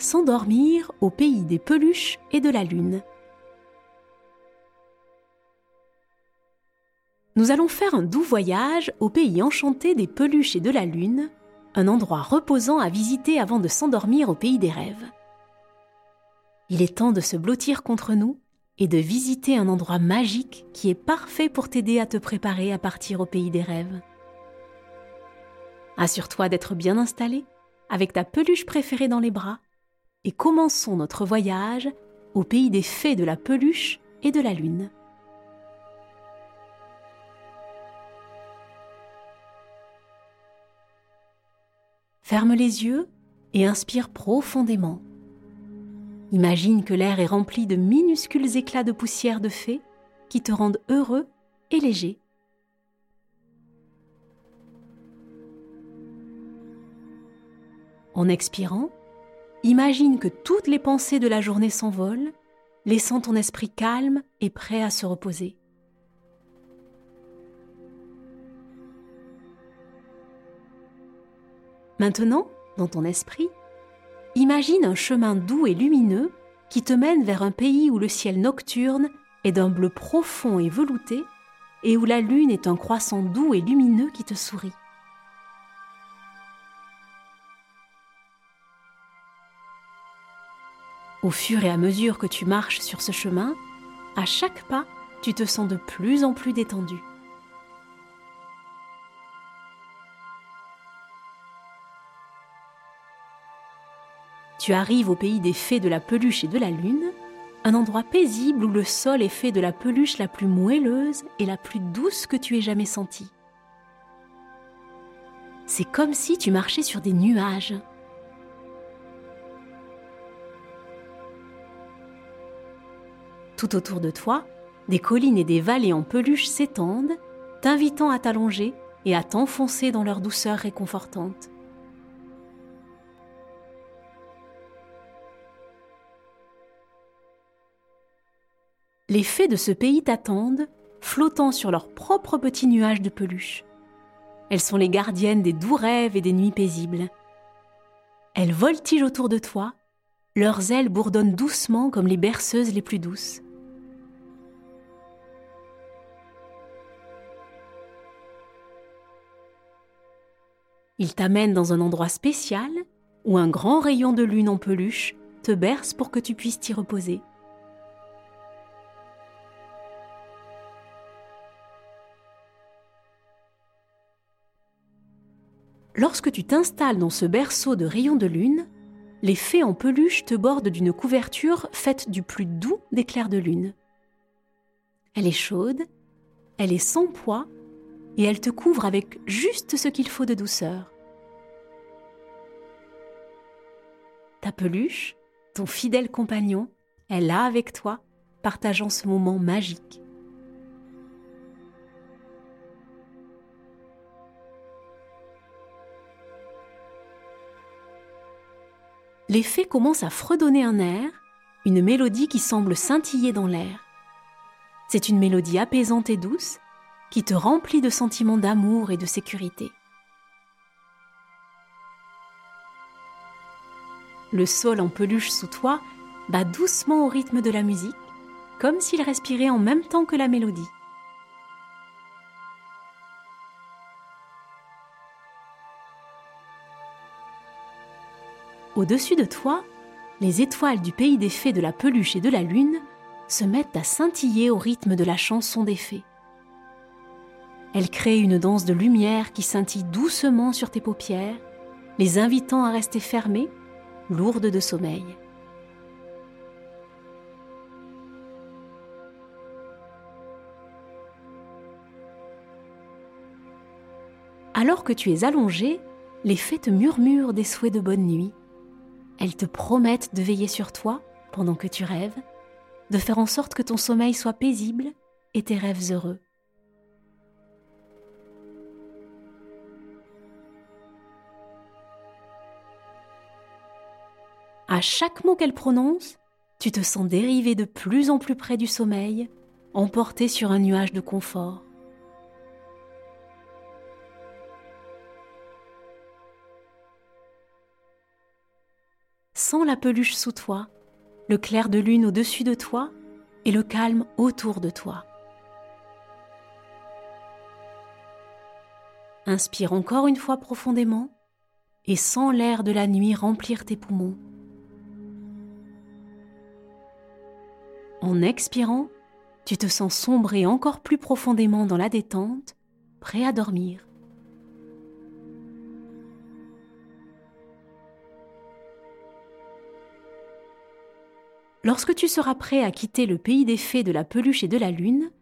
S'endormir au pays des peluches et de la lune. Nous allons faire un doux voyage au pays enchanté des peluches et de la lune, un endroit reposant à visiter avant de s'endormir au pays des rêves. Il est temps de se blottir contre nous et de visiter un endroit magique qui est parfait pour t'aider à te préparer à partir au pays des rêves. Assure-toi d'être bien installé, avec ta peluche préférée dans les bras, et commençons notre voyage au pays des fées de la peluche et de la lune. Ferme les yeux et inspire profondément. Imagine que l'air est rempli de minuscules éclats de poussière de fées qui te rendent heureux et léger. En expirant, imagine que toutes les pensées de la journée s'envolent, laissant ton esprit calme et prêt à se reposer. Maintenant, dans ton esprit, Imagine un chemin doux et lumineux qui te mène vers un pays où le ciel nocturne est d'un bleu profond et velouté et où la lune est un croissant doux et lumineux qui te sourit. Au fur et à mesure que tu marches sur ce chemin, à chaque pas, tu te sens de plus en plus détendu. Tu arrives au pays des fées de la peluche et de la lune, un endroit paisible où le sol est fait de la peluche la plus moelleuse et la plus douce que tu aies jamais sentie. C'est comme si tu marchais sur des nuages. Tout autour de toi, des collines et des vallées en peluche s'étendent, t'invitant à t'allonger et à t'enfoncer dans leur douceur réconfortante. les fées de ce pays t'attendent, flottant sur leurs propres petits nuages de peluche. Elles sont les gardiennes des doux rêves et des nuits paisibles. Elles voltigent autour de toi, leurs ailes bourdonnent doucement comme les berceuses les plus douces. Ils t'amènent dans un endroit spécial où un grand rayon de lune en peluche te berce pour que tu puisses t'y reposer. Lorsque tu t'installes dans ce berceau de rayons de lune, les fées en peluche te bordent d'une couverture faite du plus doux des clairs de lune. Elle est chaude, elle est sans poids et elle te couvre avec juste ce qu'il faut de douceur. Ta peluche, ton fidèle compagnon, est là avec toi, partageant ce moment magique. les fées commencent à fredonner un air, une mélodie qui semble scintiller dans l'air. C'est une mélodie apaisante et douce qui te remplit de sentiments d'amour et de sécurité. Le sol en peluche sous toi bat doucement au rythme de la musique, comme s'il respirait en même temps que la mélodie. Au-dessus de toi, les étoiles du pays des fées de la peluche et de la lune se mettent à scintiller au rythme de la chanson des fées. Elles créent une danse de lumière qui scintille doucement sur tes paupières, les invitant à rester fermées, lourdes de sommeil. Alors que tu es allongé, les fées te murmurent des souhaits de bonne nuit elles te promettent de veiller sur toi pendant que tu rêves, de faire en sorte que ton sommeil soit paisible et tes rêves heureux. Chaque mot qu'elle prononce, tu te sens dériver de plus en plus près du sommeil, emporté sur un nuage de confort. Sens la peluche sous toi, le clair de lune au-dessus de toi et le calme autour de toi. Inspire encore une fois profondément et sens l'air de la nuit remplir tes poumons. En expirant, tu te sens sombrer encore plus profondément dans la détente, prêt à dormir. Lorsque tu seras prêt à quitter le pays des fées de la peluche et de la lune,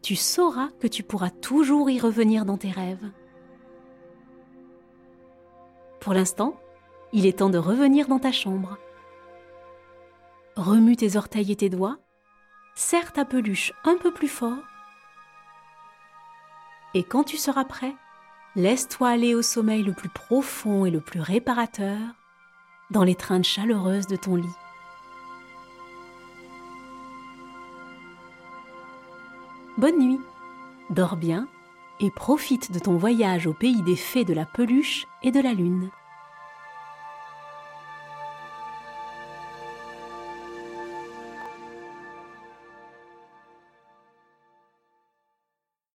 tu sauras que tu pourras toujours y revenir dans tes rêves. Pour l'instant, il est temps de revenir dans ta chambre. Remue tes orteils et tes doigts, serre ta peluche un peu plus fort, et quand tu seras prêt, laisse-toi aller au sommeil le plus profond et le plus réparateur dans l'étreinte chaleureuse de ton lit. Bonne nuit, dors bien et profite de ton voyage au pays des fées de la peluche et de la lune.